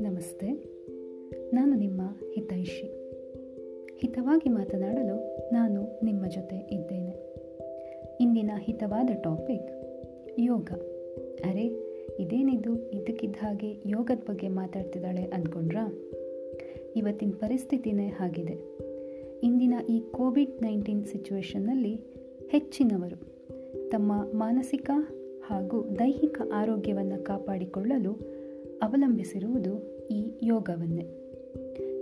ನಮಸ್ತೆ. ನಾನು ನಿಮ್ಮ ಹಿತೈಷಿ. ಹಿತವಾಗಿ ಮಾತನಾಡಲು ನಾನು ನಿಮ್ಮ ಜೊತೆ ಇದ್ದೇನೆ. ಇಂದಿನ ಹಿತವಾದ ಟಾಪಿಕ್, ಯೋಗ. ಅರೆ, ಇದೇನಿದು? ಇದ್ದಕ್ಕಿದ್ದ ಹಾಗೆ ಯೋಗದ ಬಗ್ಗೆ ಮಾತಾಡ್ತಿದ್ದಾಳೆ ಅಂದ್ಕೊಂಡ್ರಾ ಇವತ್ತಿನ ಪರಿಸ್ಥಿತಿನೇ ಆಗಿದೆ ಇಂದಿನ ಈ ಕೋವಿಡ್ ನೈನ್ಟೀನ್ ಸಿಚುವೇಷನ್ನಲ್ಲಿ ಹೆಚ್ಚಿನವರು ತಮ್ಮ ಮಾನಸಿಕ ಹಾಗೂ ದೈಹಿಕ ಆರೋಗ್ಯವನ್ನು ಕಾಪಾಡಿಕೊಳ್ಳಲು ಅವಲಂಬಿಸಿರುವುದು ಈ ಯೋಗವನ್ನೇ.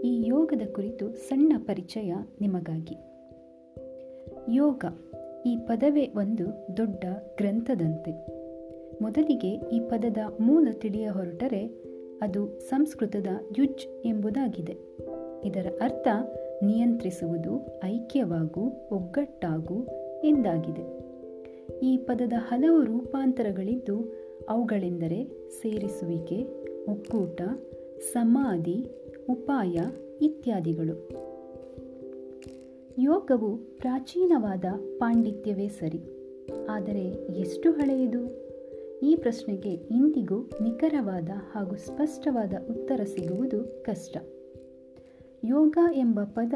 ಈ ಯೋಗದ ಕುರಿತು ಸಣ್ಣ ಪರಿಚಯ ನಿಮಗಾಗಿ. ಯೋಗ ಈ ಪದವೇ ಒಂದು ದೊಡ್ಡ ಗ್ರಂಥದಂತೆ. ಮೊದಲಿಗೆ ಈ ಪದದ ಮೂಲ ತಿಳಿಯ ಹೊರಟರೆ ಅದು ಸಂಸ್ಕೃತದ ಯುಜ್ ಎಂಬುದಾಗಿದೆ. ಇದರ ಅರ್ಥ ನಿಯಂತ್ರಿಸುವುದು, ಐಕ್ಯವಾಗು, ಒಗ್ಗಟ್ಟಾಗು ಎಂದಾಗಿದೆ. ಈ ಪದದ ಹಲವು ರೂಪಾಂತರಗಳಿದ್ದು, ಅವುಗಳೆಂದರೆ ಸೇರಿಸುವಿಕೆ, ಒಕ್ಕೂಟ, ಸಮಾಧಿ, ಉಪಾಯ ಇತ್ಯಾದಿಗಳು. ಯೋಗವು ಪ್ರಾಚೀನವಾದ ಪಾಂಡಿತ್ಯವೇ ಸರಿ. ಆದರೆ ಎಷ್ಟು ಹಳೆಯದು? ಈ ಪ್ರಶ್ನೆಗೆ ಇಂದಿಗೂ ನಿಖರವಾದ ಹಾಗೂ ಸ್ಪಷ್ಟವಾದ ಉತ್ತರ ಸಿಗುವುದು ಕಷ್ಟ. ಯೋಗ ಎಂಬ ಪದ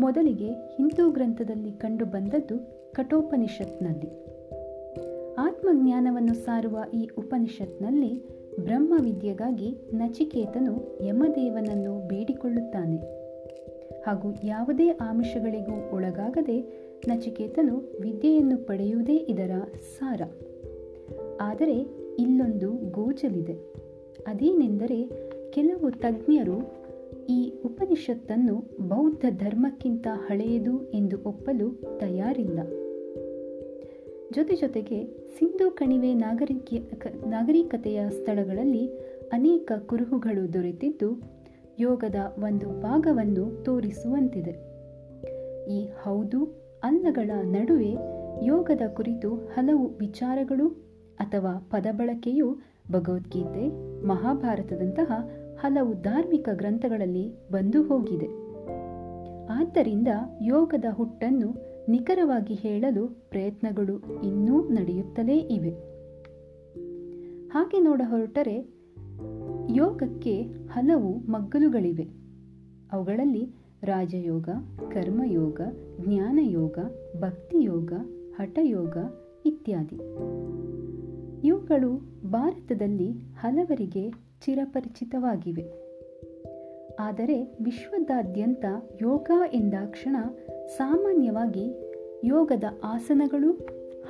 ಮೊದಲಿಗೆ ಹಿಂದೂ ಗ್ರಂಥದಲ್ಲಿ ಕಂಡುಬಂದದ್ದು ಕಠೋಪನಿಷತ್ನಲ್ಲಿ. ಆತ್ಮಜ್ಞಾನವನ್ನು ಸಾರುವ ಈ ಉಪನಿಷತ್ನಲ್ಲಿ ಬ್ರಹ್ಮವಿದ್ಯೆಗಾಗಿ ನಚಿಕೇತನು ಯಮದೇವನನ್ನು ಬೇಡಿಕೊಳ್ಳುತ್ತಾನೆ. ಹಾಗೂ ಯಾವುದೇ ಆಮಿಷಗಳಿಗೂ ಒಳಗಾಗದೆ ನಚಿಕೇತನು ವಿದ್ಯೆಯನ್ನು ಪಡೆಯುವುದೇ ಇದರ ಸಾರ. ಆದರೆ ಇಲ್ಲೊಂದು ಗೋಚಲಿದೆ ಅದೇನೆಂದರೆ ಕೆಲವು ತಜ್ಞರು ಈ ಉಪನಿಷತ್ತನ್ನು ಬೌದ್ಧ ಧರ್ಮಕ್ಕಿಂತ ಹಳೆಯದು ಎಂದು ಒಪ್ಪಲು ತಯಾರಿಲ್ಲ. ಜೊತೆ ಜೊತೆಗೆ ಸಿಂಧು ಕಣಿವೆ ನಾಗರಿಕ ನಾಗರಿಕತೆಯ ಸ್ಥಳಗಳಲ್ಲಿ ಅನೇಕ ಕುರುಹುಗಳು ದೊರೆತಿದ್ದು, ಯೋಗದ ಒಂದು ಭಾಗವನ್ನು ತೋರಿಸುವಂತಿದೆ. ಈ ಹೌದು ಅಲ್ಲಗಳ ನಡುವೆ ಯೋಗದ ಕುರಿತು ಹಲವು ವಿಚಾರಗಳು ಅಥವಾ ಪದಬಳಕೆಯು ಭಗವದ್ಗೀತೆ, ಮಹಾಭಾರತದಂತಹ ಹಲವು ಧಾರ್ಮಿಕ ಗ್ರಂಥಗಳಲ್ಲಿ ಬಂದು ಹೋಗಿದೆ. ಆದ್ದರಿಂದ ಯೋಗದ ಹುಟ್ಟನ್ನು ನಿಖರವಾಗಿ ಹೇಳಲು ಪ್ರಯತ್ನಗಳು ಇನ್ನೂ ನಡೆಯುತ್ತಲೇ ಇವೆ. ಹಾಗೆ ನೋಡ ಹೊರಟರೆ ಯೋಗಕ್ಕೆ ಹಲವು ಮಗ್ಗಲುಗಳಿವೆ. ಅವುಗಳಲ್ಲಿ ರಾಜಯೋಗ, ಕರ್ಮಯೋಗ, ಜ್ಞಾನಯೋಗ, ಭಕ್ತಿಯೋಗ, ಹಠಯೋಗ ಇತ್ಯಾದಿ. ಇವುಗಳು ಭಾರತದಲ್ಲಿ ಹಲವರಿಗೆ ಚಿರಪರಿಚಿತವಾಗಿವೆ. ಆದರೆ ವಿಶ್ವದಾದ್ಯಂತ ಯೋಗ ಎಂದಾಕ್ಷಣ ಸಾಮಾನ್ಯವಾಗಿ ಯೋಗದ ಆಸನಗಳು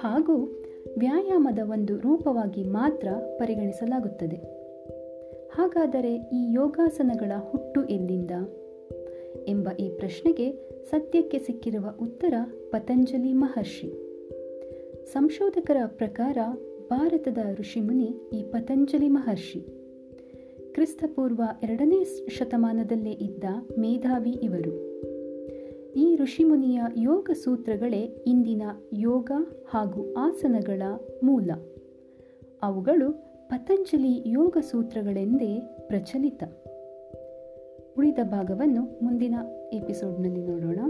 ಹಾಗೂ ವ್ಯಾಯಾಮದ ಒಂದು ರೂಪವಾಗಿ ಮಾತ್ರ ಪರಿಗಣಿಸಲಾಗುತ್ತದೆ. ಹಾಗಾದರೆ ಈ ಯೋಗಾಸನಗಳ ಹುಟ್ಟು ಎಲ್ಲಿಂದ? ಎಂಬ ಈ ಪ್ರಶ್ನೆಗೆ ಸದ್ಯಕ್ಕೆ ಸಿಕ್ಕಿರುವ ಉತ್ತರ ಪತಂಜಲಿ ಮಹರ್ಷಿ. ಸಂಶೋಧಕರ ಪ್ರಕಾರ ಭಾರತದ ಋಷಿಮುನಿ ಈ ಪತಂಜಲಿ ಮಹರ್ಷಿ. ಕ್ರಿಸ್ತಪೂರ್ವ ಎರಡನೇ ಶತಮಾನದಲ್ಲೇ ಇದ್ದ ಮೇಧಾವಿ ಇವರು. ಈ ಋಷಿಮುನಿಯ ಯೋಗ ಸೂತ್ರಗಳೇ ಇಂದಿನ ಯೋಗ ಹಾಗೂ ಆಸನಗಳ ಮೂಲ. ಅವುಗಳು ಪತಂಜಲಿ ಯೋಗ ಸೂತ್ರಗಳೆಂದೇ ಪ್ರಚಲಿತ. ಉಳಿದ ಭಾಗವನ್ನು ಮುಂದಿನ ಎಪಿಸೋಡ್ನಲ್ಲಿ ನೋಡೋಣ.